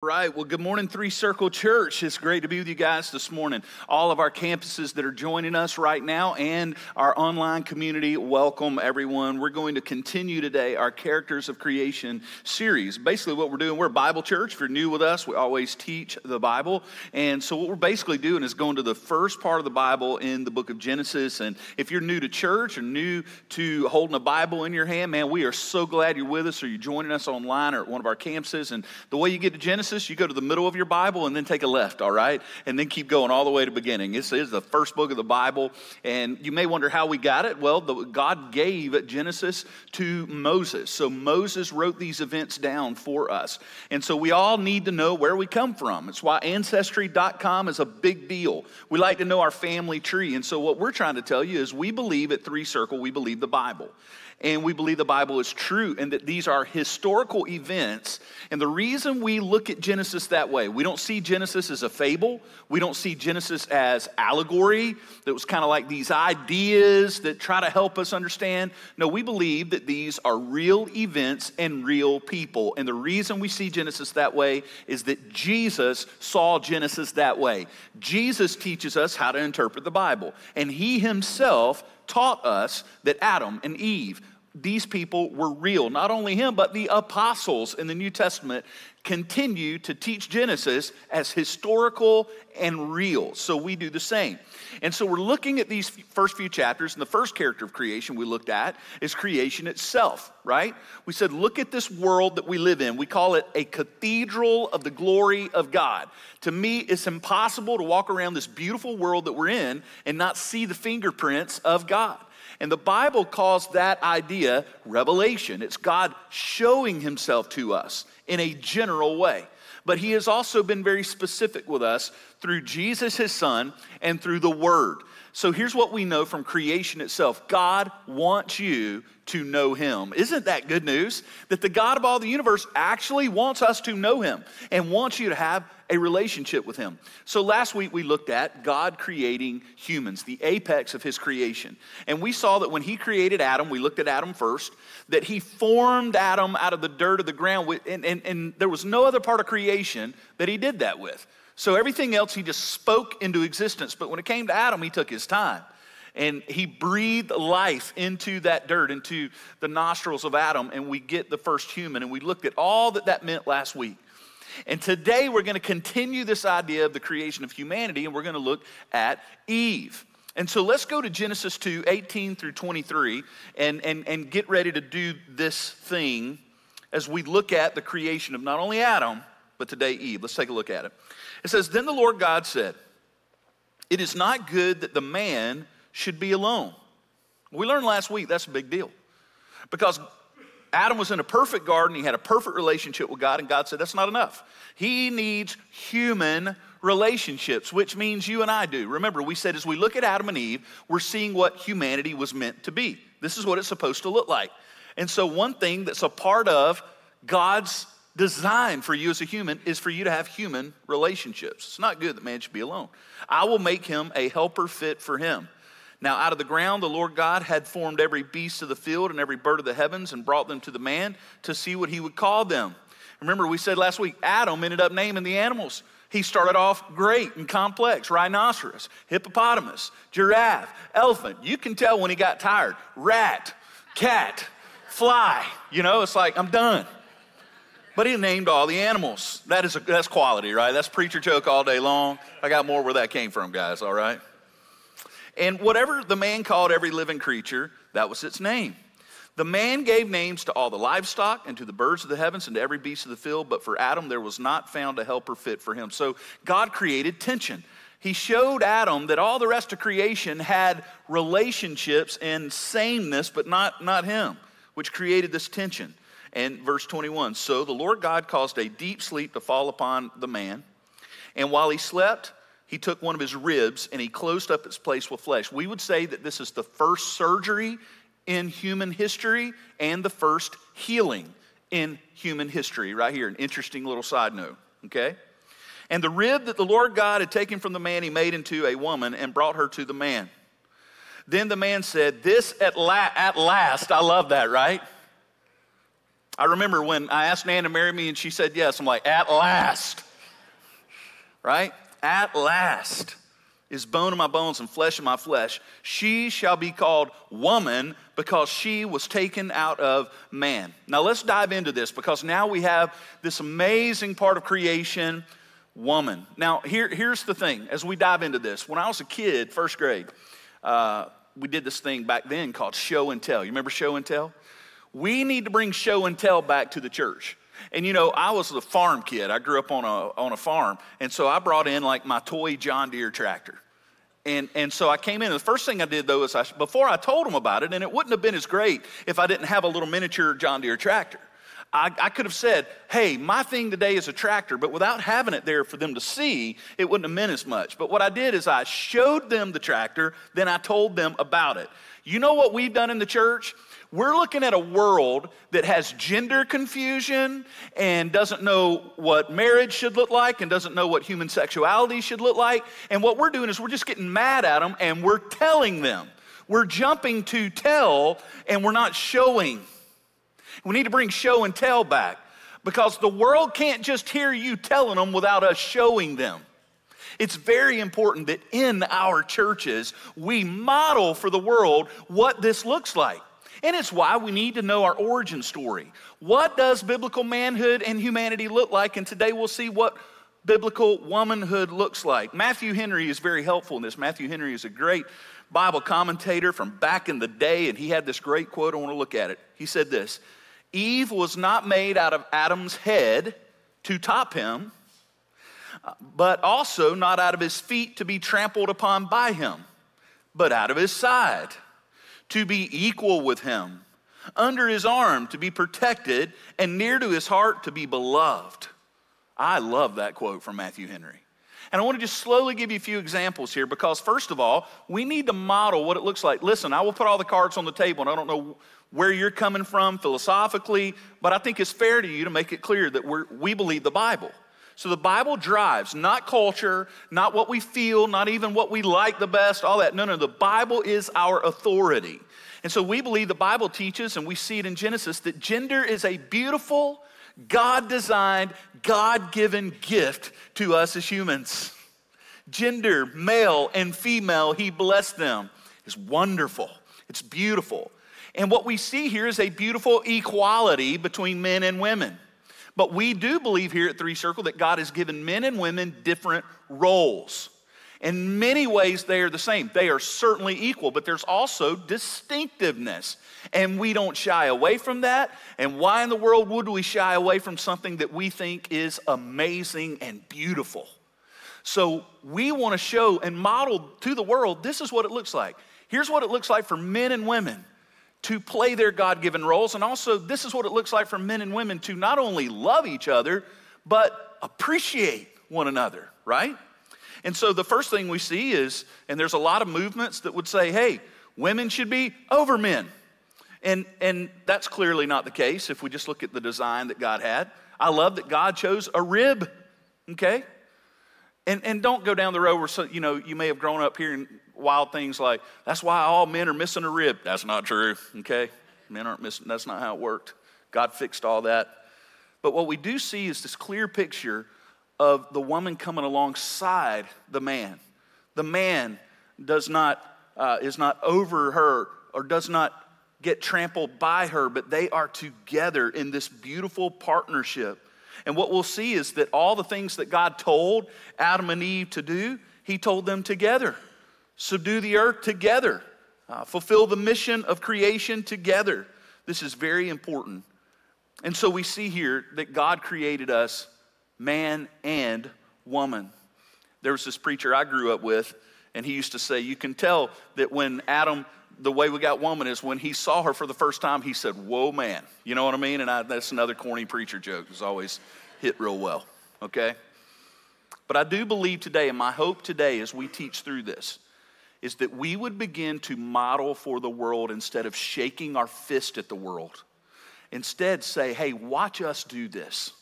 Right. Well, good morning, Three Circle Church. It's great to be with you guys this morning. All of our campuses that are joining us right now and our online community, welcome everyone. We're going to continue today our Characters of Creation series. Basically, what we're doing, we're a Bible church. If you're new with us, we always teach the Bible. And so, what we're basically doing is going to the first part of the Bible in the book of Genesis. And if you're new to church or new to holding a Bible in your hand, man, we are so glad you're with us or you're joining us online or at one of our campuses. And the way you get to Genesis, Genesis, you go to the middle of your Bible and then take a left, all right? And then keep going all the way to beginning. This is the first book of the Bible. And you may wonder how we got it. Well, the, God gave Genesis to Moses. So Moses wrote these events down for us. And so we all need to know where we come from. It's why Ancestry.com is a big deal. We like to know our family tree. And so what we're trying to tell you is we believe at Three Circle, we believe the Bible and we believe the Bible is true and that these are historical events. And the reason we look at Genesis that way, we don't see Genesis as a fable, we don't see Genesis as allegory that was kind of like these ideas that try to help us understand. No, we believe that these are real events and real people. And the reason we see Genesis that way is that Jesus saw Genesis that way. Jesus teaches us how to interpret the Bible, and he himself taught us that Adam and Eve, these people were real. Not only him, but the apostles in the New Testament continue to teach Genesis as historical and real. So we do the same. And so we're looking at these first few chapters, and the first character of creation we looked at is creation itself, right? We said, look at this world that we live in. We call it a cathedral of the glory of God. To me, it's impossible to walk around this beautiful world that we're in and not see the fingerprints of God. And the Bible calls that idea revelation. It's God showing himself to us in a general way. But he has also been very specific with us through Jesus, his son, and through the word. So here's what we know from creation itself God wants you to know him. Isn't that good news? That the God of all the universe actually wants us to know him and wants you to have a relationship with him. So last week we looked at God creating humans, the apex of his creation. And we saw that when he created Adam, we looked at Adam first, that he formed Adam out of the dirt of the ground, and, and, and there was no other part of creation that he did that with. So everything else he just spoke into existence. But when it came to Adam, he took his time and he breathed life into that dirt, into the nostrils of Adam, and we get the first human. And we looked at all that that meant last week. And today we're going to continue this idea of the creation of humanity, and we're going to look at Eve. And so let's go to Genesis 2 18 through 23 and, and, and get ready to do this thing as we look at the creation of not only Adam, but today Eve. Let's take a look at it. It says, Then the Lord God said, It is not good that the man should be alone. We learned last week that's a big deal because Adam was in a perfect garden, he had a perfect relationship with God, and God said, That's not enough. He needs human relationships, which means you and I do. Remember, we said as we look at Adam and Eve, we're seeing what humanity was meant to be. This is what it's supposed to look like. And so, one thing that's a part of God's design for you as a human is for you to have human relationships. It's not good that man should be alone. I will make him a helper fit for him. Now, out of the ground, the Lord God had formed every beast of the field and every bird of the heavens and brought them to the man to see what he would call them. Remember, we said last week, Adam ended up naming the animals. He started off great and complex rhinoceros, hippopotamus, giraffe, elephant. You can tell when he got tired. Rat, cat, fly. You know, it's like, I'm done. But he named all the animals. That is a, that's quality, right? That's preacher joke all day long. I got more where that came from, guys, all right? And whatever the man called every living creature, that was its name. The man gave names to all the livestock and to the birds of the heavens and to every beast of the field, but for Adam there was not found a helper fit for him. So God created tension. He showed Adam that all the rest of creation had relationships and sameness, but not, not him, which created this tension. And verse 21 So the Lord God caused a deep sleep to fall upon the man, and while he slept, he took one of his ribs and he closed up its place with flesh. We would say that this is the first surgery in human history and the first healing in human history, right here. An interesting little side note, okay? And the rib that the Lord God had taken from the man, he made into a woman and brought her to the man. Then the man said, This at, la- at last, I love that, right? I remember when I asked Nan to marry me and she said yes. I'm like, at last. Right? At last is bone of my bones and flesh of my flesh. She shall be called woman because she was taken out of man. Now let's dive into this because now we have this amazing part of creation, woman. Now, here, here's the thing as we dive into this. When I was a kid, first grade, uh, we did this thing back then called show and tell. You remember show and tell? We need to bring show and tell back to the church. And you know, I was a farm kid. I grew up on a, on a farm. And so I brought in like my toy John Deere tractor. And, and so I came in. The first thing I did though is I, before I told them about it, and it wouldn't have been as great if I didn't have a little miniature John Deere tractor. I, I, could have said, hey, my thing today is a tractor, but without having it there for them to see, it wouldn't have meant as much. But what I did is I showed them the tractor, then I told them about it. You know what we've done in the church? We're looking at a world that has gender confusion and doesn't know what marriage should look like and doesn't know what human sexuality should look like. And what we're doing is we're just getting mad at them and we're telling them. We're jumping to tell and we're not showing. We need to bring show and tell back because the world can't just hear you telling them without us showing them. It's very important that in our churches we model for the world what this looks like. And it's why we need to know our origin story. What does biblical manhood and humanity look like? And today we'll see what biblical womanhood looks like. Matthew Henry is very helpful in this. Matthew Henry is a great Bible commentator from back in the day, and he had this great quote. I want to look at it. He said this Eve was not made out of Adam's head to top him, but also not out of his feet to be trampled upon by him, but out of his side to be equal with him, under his arm to be protected, and near to his heart to be beloved. I love that quote from Matthew Henry. And I want to just slowly give you a few examples here because, first of all, we need to model what it looks like. Listen, I will put all the cards on the table, and I don't know where you're coming from philosophically, but I think it's fair to you to make it clear that we we believe the Bible. So the Bible drives not culture, not what we feel, not even what we like the best, all that. No, no, the Bible is our authority. And so we believe the Bible teaches, and we see it in Genesis, that gender is a beautiful, God designed, God given gift to us as humans. Gender, male and female, He blessed them. It's wonderful, it's beautiful. And what we see here is a beautiful equality between men and women. But we do believe here at Three Circle that God has given men and women different roles. In many ways, they are the same. They are certainly equal, but there's also distinctiveness. And we don't shy away from that. And why in the world would we shy away from something that we think is amazing and beautiful? So we want to show and model to the world this is what it looks like. Here's what it looks like for men and women to play their God given roles. And also, this is what it looks like for men and women to not only love each other, but appreciate one another, right? And so, the first thing we see is, and there's a lot of movements that would say, hey, women should be over men. And, and that's clearly not the case if we just look at the design that God had. I love that God chose a rib, okay? And, and don't go down the road where, so, you know, you may have grown up hearing wild things like, that's why all men are missing a rib. That's not true, okay? Men aren't missing, that's not how it worked. God fixed all that. But what we do see is this clear picture of the woman coming alongside the man. The man does not, uh, is not over her or does not get trampled by her, but they are together in this beautiful partnership. And what we'll see is that all the things that God told Adam and Eve to do, He told them together subdue the earth together, uh, fulfill the mission of creation together. This is very important. And so we see here that God created us man and woman. There was this preacher I grew up with, and he used to say, You can tell that when Adam, the way we got woman is when he saw her for the first time, he said, Whoa, man. You know what I mean? And I, that's another corny preacher joke. It's always hit real well, okay? But I do believe today, and my hope today as we teach through this, is that we would begin to model for the world instead of shaking our fist at the world. Instead, say, hey, watch us do this.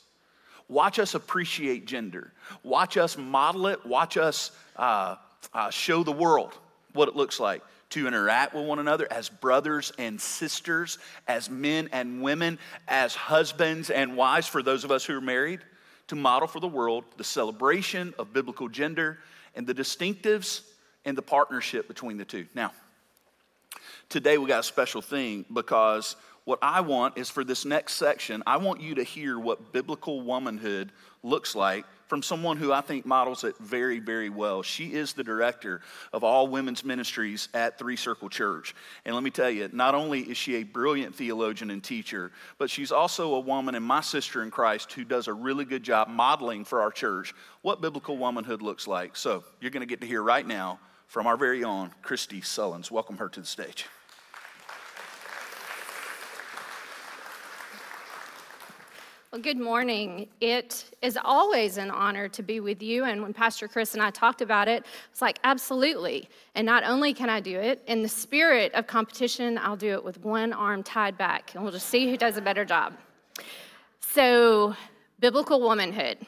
Watch us appreciate gender. Watch us model it. Watch us uh, uh, show the world what it looks like to interact with one another as brothers and sisters, as men and women, as husbands and wives for those of us who are married, to model for the world the celebration of biblical gender and the distinctives and the partnership between the two. Now, today we got a special thing because what I want is for this next section, I want you to hear what biblical womanhood looks like from someone who I think models it very, very well. She is the director of all women's ministries at Three Circle Church. And let me tell you, not only is she a brilliant theologian and teacher, but she's also a woman and my sister in Christ who does a really good job modeling for our church what biblical womanhood looks like. So you're going to get to hear right now from our very own Christy Sullins. Welcome her to the stage. Well, good morning. It is always an honor to be with you. And when Pastor Chris and I talked about it, it's like, absolutely. And not only can I do it, in the spirit of competition, I'll do it with one arm tied back, and we'll just see who does a better job. So, biblical womanhood.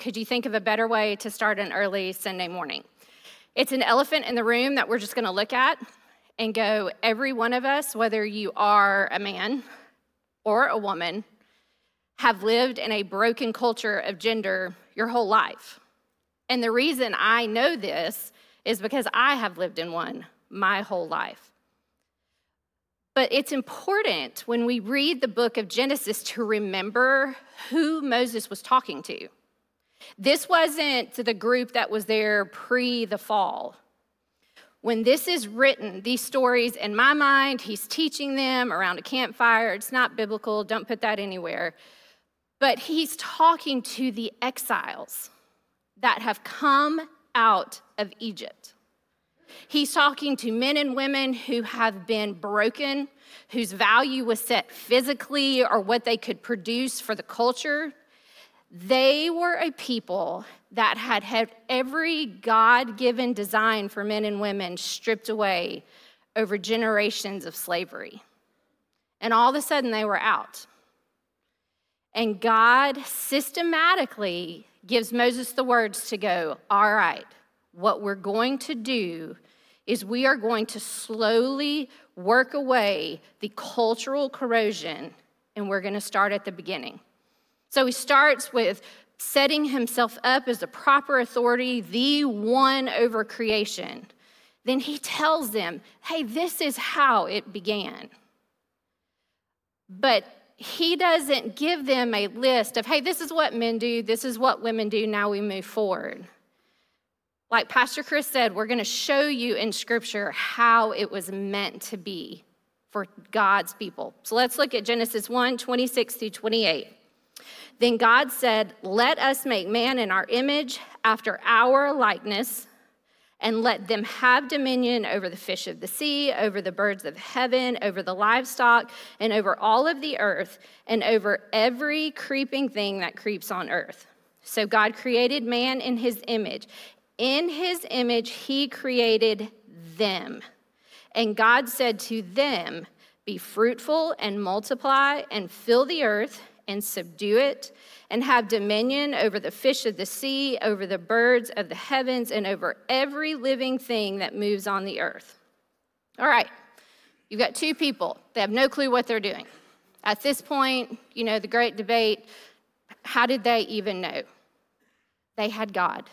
Could you think of a better way to start an early Sunday morning? It's an elephant in the room that we're just going to look at and go, every one of us, whether you are a man or a woman, have lived in a broken culture of gender your whole life. And the reason I know this is because I have lived in one my whole life. But it's important when we read the book of Genesis to remember who Moses was talking to. This wasn't the group that was there pre the fall. When this is written, these stories, in my mind, he's teaching them around a campfire. It's not biblical, don't put that anywhere. But he's talking to the exiles that have come out of Egypt. He's talking to men and women who have been broken, whose value was set physically or what they could produce for the culture. They were a people that had had every God given design for men and women stripped away over generations of slavery. And all of a sudden, they were out. And God systematically gives Moses the words to go, All right, what we're going to do is we are going to slowly work away the cultural corrosion, and we're going to start at the beginning. So he starts with setting himself up as the proper authority, the one over creation. Then he tells them, hey, this is how it began. But he doesn't give them a list of, hey, this is what men do, this is what women do, now we move forward. Like Pastor Chris said, we're going to show you in Scripture how it was meant to be for God's people. So let's look at Genesis 1 26 through 28. Then God said, Let us make man in our image, after our likeness and let them have dominion over the fish of the sea, over the birds of heaven, over the livestock, and over all of the earth, and over every creeping thing that creeps on earth. So God created man in his image. In his image, he created them. And God said to them, Be fruitful and multiply and fill the earth and subdue it and have dominion over the fish of the sea, over the birds of the heavens, and over every living thing that moves on the earth. All right, you've got two people. They have no clue what they're doing. At this point, you know, the great debate how did they even know? They had God.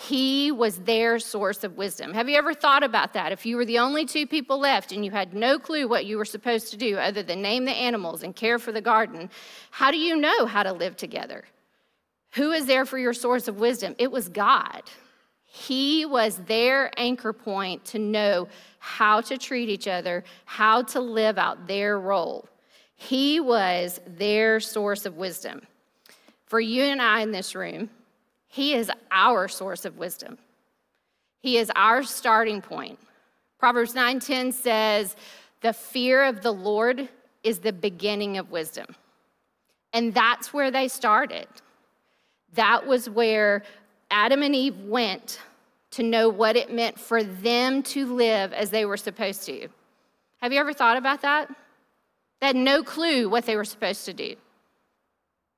He was their source of wisdom. Have you ever thought about that? If you were the only two people left and you had no clue what you were supposed to do other than name the animals and care for the garden, how do you know how to live together? Who is there for your source of wisdom? It was God. He was their anchor point to know how to treat each other, how to live out their role. He was their source of wisdom. For you and I in this room, he is our source of wisdom. He is our starting point. Proverbs 9:10 says, "The fear of the Lord is the beginning of wisdom." And that's where they started. That was where Adam and Eve went to know what it meant for them to live as they were supposed to. Have you ever thought about that? They had no clue what they were supposed to do.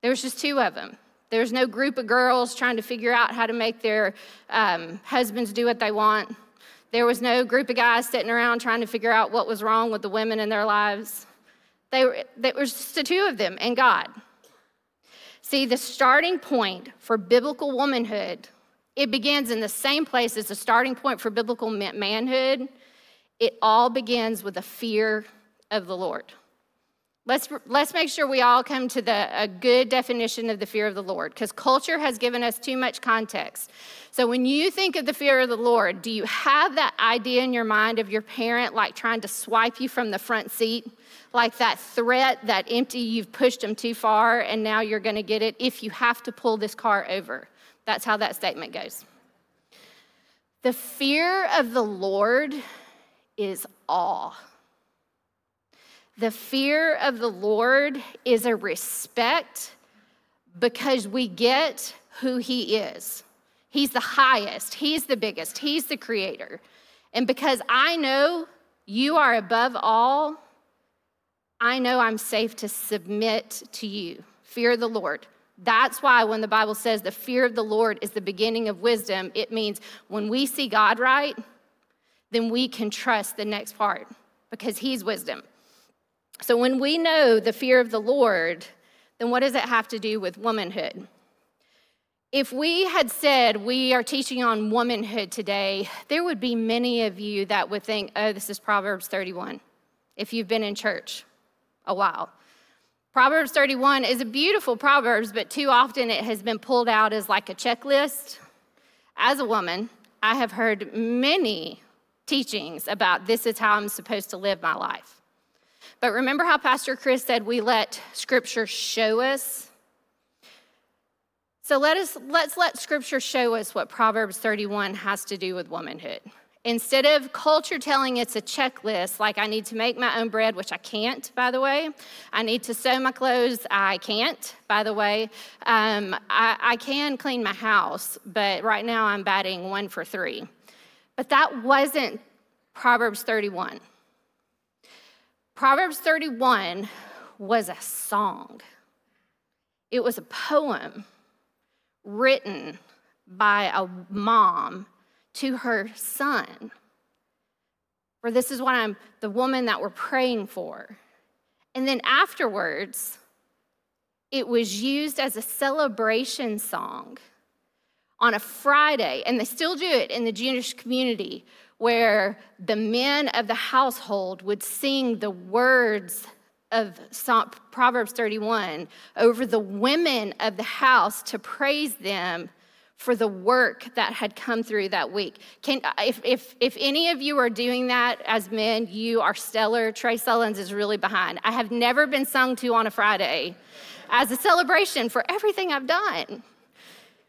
There was just two of them. There's no group of girls trying to figure out how to make their um, husbands do what they want. There was no group of guys sitting around trying to figure out what was wrong with the women in their lives. They were, there was just the two of them and God. See, the starting point for biblical womanhood, it begins in the same place as the starting point for biblical manhood. It all begins with a fear of the Lord. Let's, let's make sure we all come to the, a good definition of the fear of the Lord because culture has given us too much context. So, when you think of the fear of the Lord, do you have that idea in your mind of your parent like trying to swipe you from the front seat? Like that threat, that empty, you've pushed them too far and now you're going to get it if you have to pull this car over. That's how that statement goes. The fear of the Lord is awe. The fear of the Lord is a respect because we get who He is. He's the highest, He's the biggest, He's the creator. And because I know you are above all, I know I'm safe to submit to you. Fear the Lord. That's why when the Bible says the fear of the Lord is the beginning of wisdom, it means when we see God right, then we can trust the next part because He's wisdom. So when we know the fear of the Lord, then what does it have to do with womanhood? If we had said we are teaching on womanhood today, there would be many of you that would think, oh, this is Proverbs 31, if you've been in church a while. Proverbs 31 is a beautiful Proverbs, but too often it has been pulled out as like a checklist. As a woman, I have heard many teachings about this is how I'm supposed to live my life. But remember how Pastor Chris said we let Scripture show us? So let us let's let Scripture show us what Proverbs 31 has to do with womanhood. Instead of culture telling it's a checklist, like I need to make my own bread, which I can't, by the way. I need to sew my clothes, I can't, by the way. Um, I, I can clean my house, but right now I'm batting one for three. But that wasn't Proverbs 31. Proverbs 31 was a song, it was a poem written by a mom to her son. For this is what I'm, the woman that we're praying for. And then afterwards, it was used as a celebration song on a Friday, and they still do it in the Jewish community, where the men of the household would sing the words of Proverbs 31 over the women of the house to praise them for the work that had come through that week. Can, if, if, if any of you are doing that as men, you are stellar. Trey Sullins is really behind. I have never been sung to on a Friday as a celebration for everything I've done.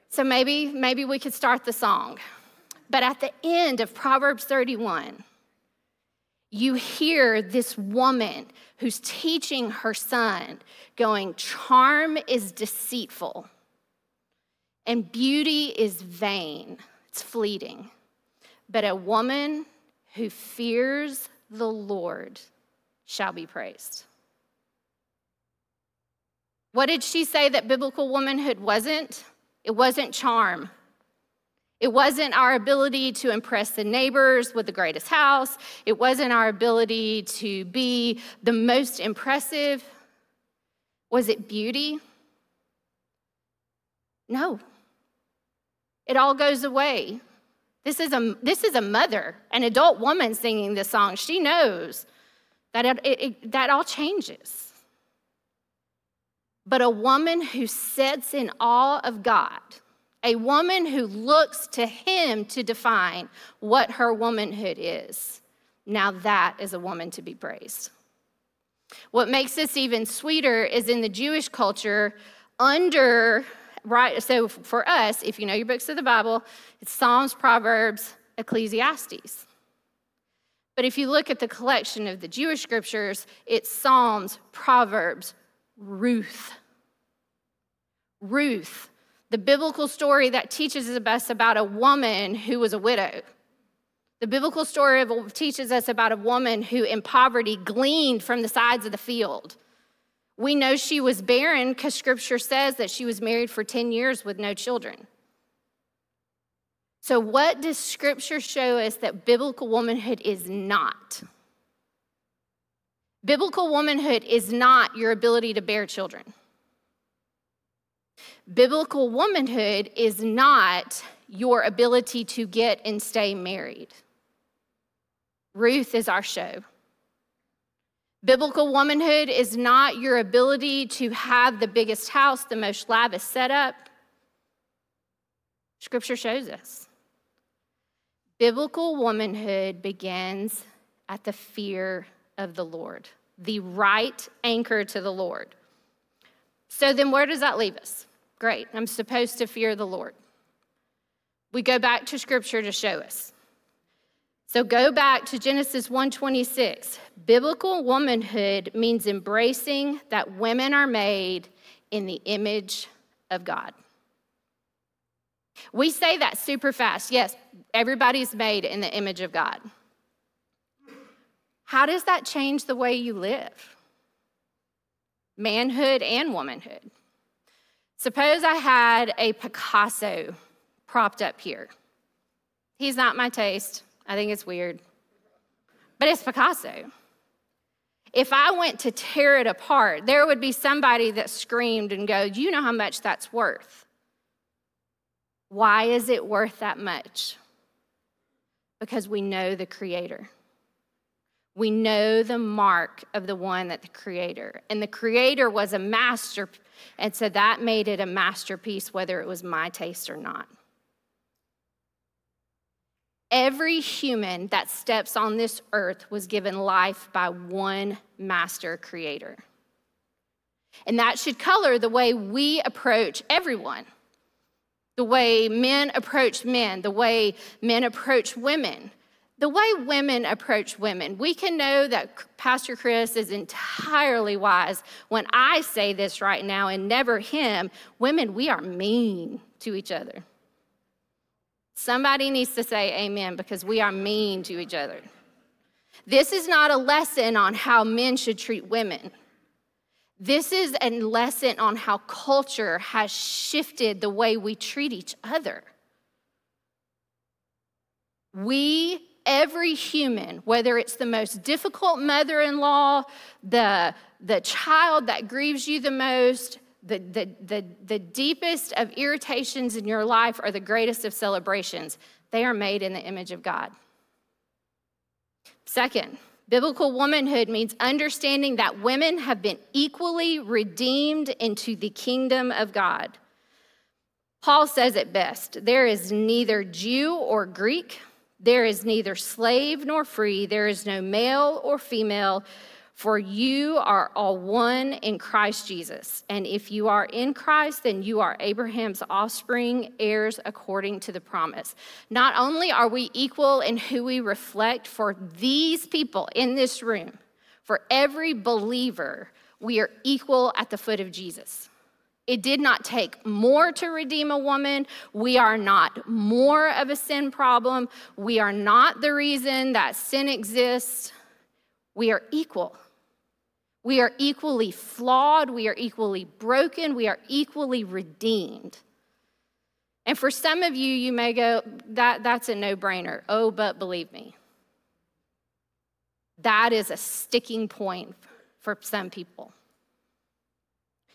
So maybe, maybe we could start the song. But at the end of Proverbs 31, you hear this woman who's teaching her son, going, Charm is deceitful, and beauty is vain, it's fleeting. But a woman who fears the Lord shall be praised. What did she say that biblical womanhood wasn't? It wasn't charm. It wasn't our ability to impress the neighbors with the greatest house. It wasn't our ability to be the most impressive. Was it beauty? No. It all goes away. This is a, this is a mother, an adult woman singing this song. She knows that it, it, that all changes. But a woman who sits in awe of God a woman who looks to him to define what her womanhood is. Now, that is a woman to be praised. What makes this even sweeter is in the Jewish culture, under, right, so for us, if you know your books of the Bible, it's Psalms, Proverbs, Ecclesiastes. But if you look at the collection of the Jewish scriptures, it's Psalms, Proverbs, Ruth. Ruth the biblical story that teaches us about a woman who was a widow. The biblical story teaches us about a woman who, in poverty, gleaned from the sides of the field. We know she was barren because scripture says that she was married for 10 years with no children. So, what does scripture show us that biblical womanhood is not? Biblical womanhood is not your ability to bear children. Biblical womanhood is not your ability to get and stay married. Ruth is our show. Biblical womanhood is not your ability to have the biggest house, the most lavish setup. Scripture shows us. Biblical womanhood begins at the fear of the Lord, the right anchor to the Lord. So then, where does that leave us? Great, I'm supposed to fear the Lord. We go back to Scripture to show us. So go back to Genesis 1:26. Biblical womanhood means embracing that women are made in the image of God. We say that super fast. Yes, everybody's made in the image of God. How does that change the way you live? Manhood and womanhood. Suppose I had a Picasso propped up here. He's not my taste. I think it's weird. But it's Picasso. If I went to tear it apart, there would be somebody that screamed and go, "You know how much that's worth?" Why is it worth that much? Because we know the creator. We know the mark of the one that the creator. And the creator was a master and so that made it a masterpiece whether it was my taste or not. Every human that steps on this earth was given life by one master creator. And that should color the way we approach everyone the way men approach men, the way men approach women, the way women approach women. We can know that Pastor Chris is entirely wise when I say this right now and never him. Women, we are mean to each other. Somebody needs to say amen because we are mean to each other. This is not a lesson on how men should treat women. This is a lesson on how culture has shifted the way we treat each other. We, every human, whether it's the most difficult mother in law, the, the child that grieves you the most, the, the, the, the deepest of irritations in your life are the greatest of celebrations. They are made in the image of God. Second, biblical womanhood means understanding that women have been equally redeemed into the kingdom of God. Paul says it best there is neither Jew or Greek, there is neither slave nor free, there is no male or female for you are all one in Christ Jesus. And if you are in Christ, then you are Abraham's offspring, heirs according to the promise. Not only are we equal in who we reflect for these people in this room, for every believer, we are equal at the foot of Jesus. It did not take more to redeem a woman. We are not more of a sin problem. We are not the reason that sin exists. We are equal. We are equally flawed, we are equally broken, we are equally redeemed. And for some of you, you may go, that, that's a no brainer. Oh, but believe me. That is a sticking point for some people.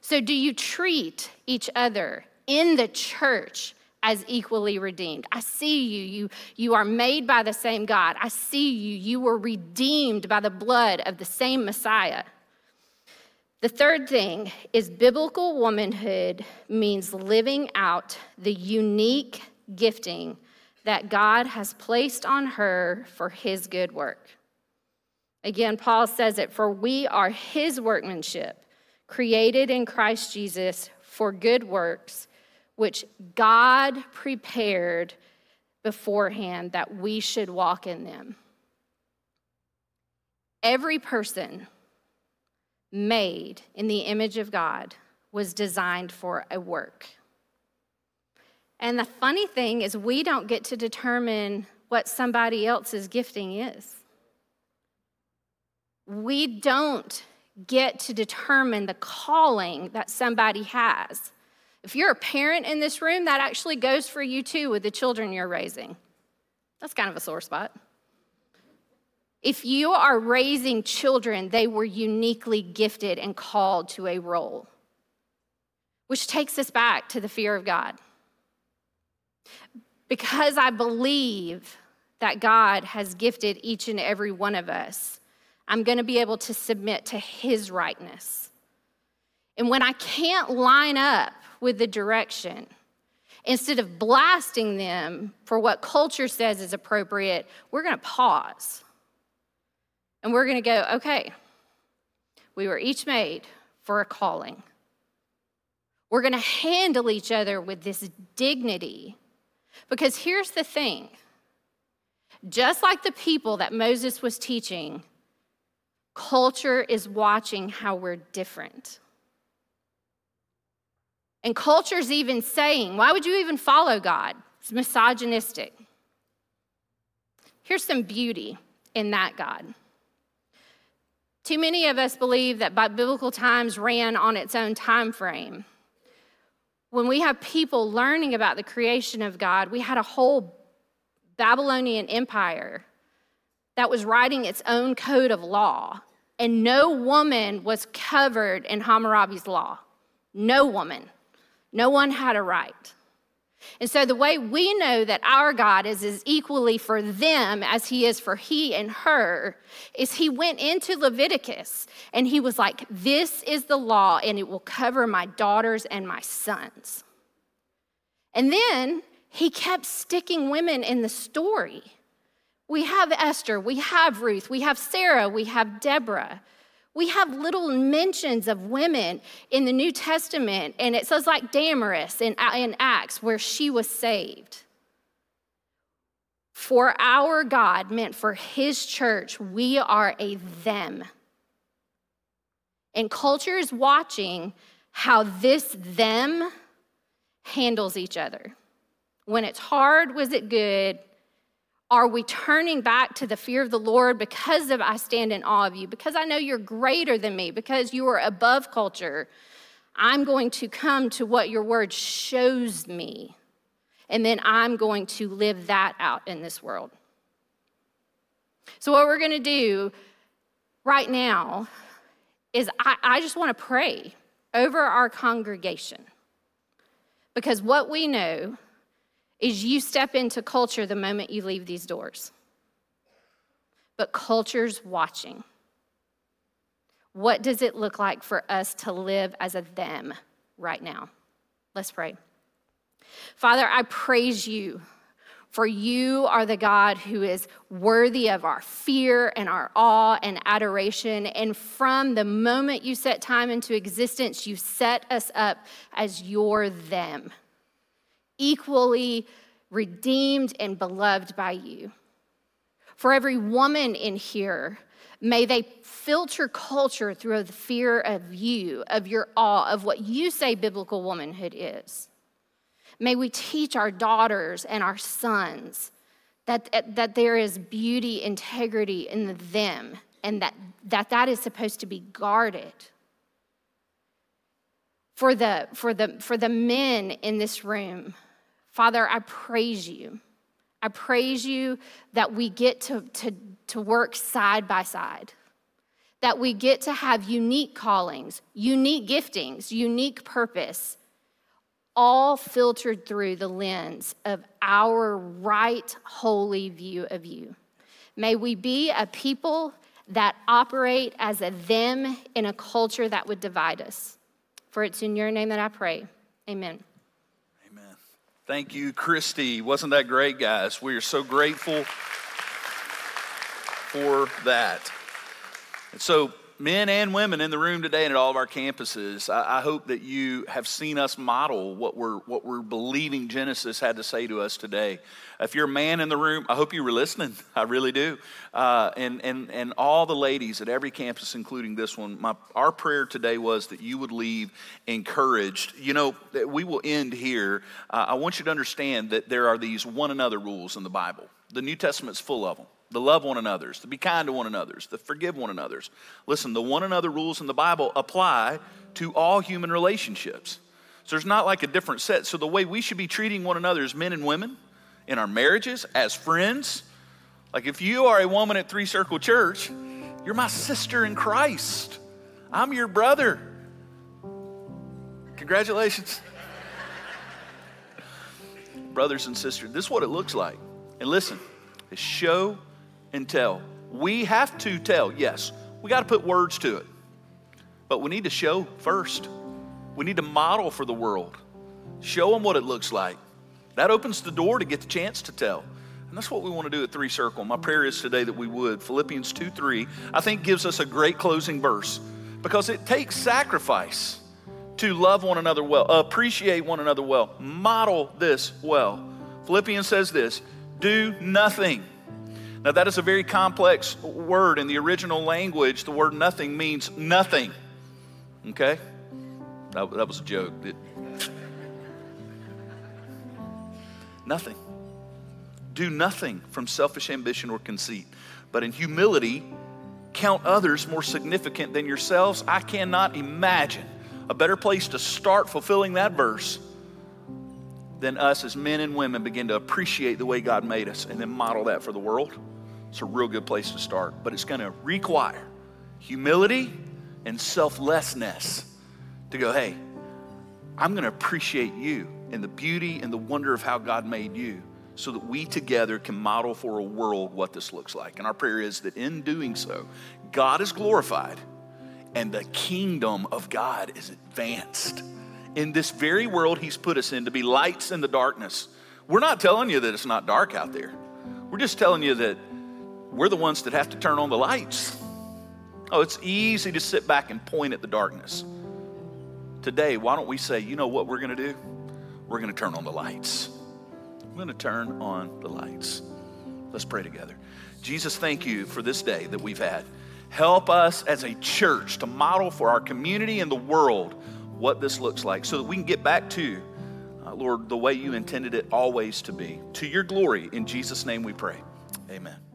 So, do you treat each other in the church as equally redeemed? I see you. You, you are made by the same God. I see you. You were redeemed by the blood of the same Messiah. The third thing is biblical womanhood means living out the unique gifting that God has placed on her for his good work. Again, Paul says it for we are his workmanship, created in Christ Jesus for good works, which God prepared beforehand that we should walk in them. Every person made in the image of God was designed for a work. And the funny thing is, we don't get to determine what somebody else's gifting is. We don't get to determine the calling that somebody has. If you're a parent in this room, that actually goes for you too with the children you're raising. That's kind of a sore spot. If you are raising children, they were uniquely gifted and called to a role, which takes us back to the fear of God. Because I believe that God has gifted each and every one of us, I'm going to be able to submit to His rightness. And when I can't line up with the direction, instead of blasting them for what culture says is appropriate, we're going to pause. And we're going to go, okay, we were each made for a calling. We're going to handle each other with this dignity. Because here's the thing just like the people that Moses was teaching, culture is watching how we're different. And culture's even saying, why would you even follow God? It's misogynistic. Here's some beauty in that God. Too many of us believe that biblical times ran on its own time frame. When we have people learning about the creation of God, we had a whole Babylonian empire that was writing its own code of law, and no woman was covered in Hammurabi's law. No woman. No one had a right. And so, the way we know that our God is as equally for them as he is for he and her is he went into Leviticus and he was like, This is the law, and it will cover my daughters and my sons. And then he kept sticking women in the story. We have Esther, we have Ruth, we have Sarah, we have Deborah. We have little mentions of women in the New Testament, and it says like Damaris in, in Acts, where she was saved. For our God meant for his church, we are a them. And culture is watching how this them handles each other. When it's hard, was it good? Are we turning back to the fear of the Lord because of I stand in awe of you, because I know you're greater than me, because you are above culture? I'm going to come to what your word shows me, and then I'm going to live that out in this world. So, what we're going to do right now is I, I just want to pray over our congregation because what we know is you step into culture the moment you leave these doors. But culture's watching. What does it look like for us to live as a them right now? Let's pray. Father, I praise you, for you are the God who is worthy of our fear and our awe and adoration. And from the moment you set time into existence, you set us up as your them equally redeemed and beloved by you. For every woman in here, may they filter culture through the fear of you, of your awe, of what you say biblical womanhood is. May we teach our daughters and our sons that, that there is beauty, integrity in them, and that, that that is supposed to be guarded. For the, for, the, for the men in this room, Father, I praise you. I praise you that we get to, to, to work side by side, that we get to have unique callings, unique giftings, unique purpose, all filtered through the lens of our right, holy view of you. May we be a people that operate as a them in a culture that would divide us. For it's in your name that I pray. Amen. Thank you, Christy. Wasn't that great, guys? We are so grateful for that. And so, men and women in the room today and at all of our campuses, I, I, hope that you have seen us model what we're, what we're believing Genesis had to say to us today. If you're a man in the room, I hope you were listening. I really do. Uh, and, and, and all the ladies at every campus, including this one, my, our prayer today was that you would leave encouraged. You know, we will end here. Uh, I want you to understand that there are these one another rules in the Bible. The New Testament's full of them to love one another's, to be kind to one another's, to forgive one another's. Listen, the one another rules in the Bible apply to all human relationships. So there's not like a different set. So the way we should be treating one another as men and women in our marriages, as friends, like if you are a woman at Three Circle Church, you're my sister in Christ. I'm your brother. Congratulations. Brothers and sisters, this is what it looks like. And listen, it's show and tell. We have to tell, yes. We got to put words to it. But we need to show first. We need to model for the world. Show them what it looks like. That opens the door to get the chance to tell. And that's what we want to do at Three Circle. My prayer is today that we would. Philippians 2 3, I think, gives us a great closing verse because it takes sacrifice to love one another well, appreciate one another well, model this well. Philippians says this do nothing. Now, that is a very complex word. In the original language, the word nothing means nothing. Okay? That, that was a joke. It, nothing. Do nothing from selfish ambition or conceit, but in humility, count others more significant than yourselves. I cannot imagine a better place to start fulfilling that verse than us as men and women begin to appreciate the way God made us and then model that for the world. It's a real good place to start, but it's going to require humility and selflessness to go, hey, I'm going to appreciate you and the beauty and the wonder of how God made you so that we together can model for a world what this looks like. And our prayer is that in doing so, God is glorified and the kingdom of God is advanced. In this very world He's put us in to be lights in the darkness. We're not telling you that it's not dark out there. We're just telling you that we're the ones that have to turn on the lights. Oh, it's easy to sit back and point at the darkness. Today, why don't we say, you know what we're going to do? We're going to turn on the lights. We're going to turn on the lights. Let's pray together. Jesus, thank you for this day that we've had. Help us as a church to model for our community and the world what this looks like so that we can get back to, uh, Lord, the way you intended it always to be. To your glory, in Jesus' name we pray. Amen.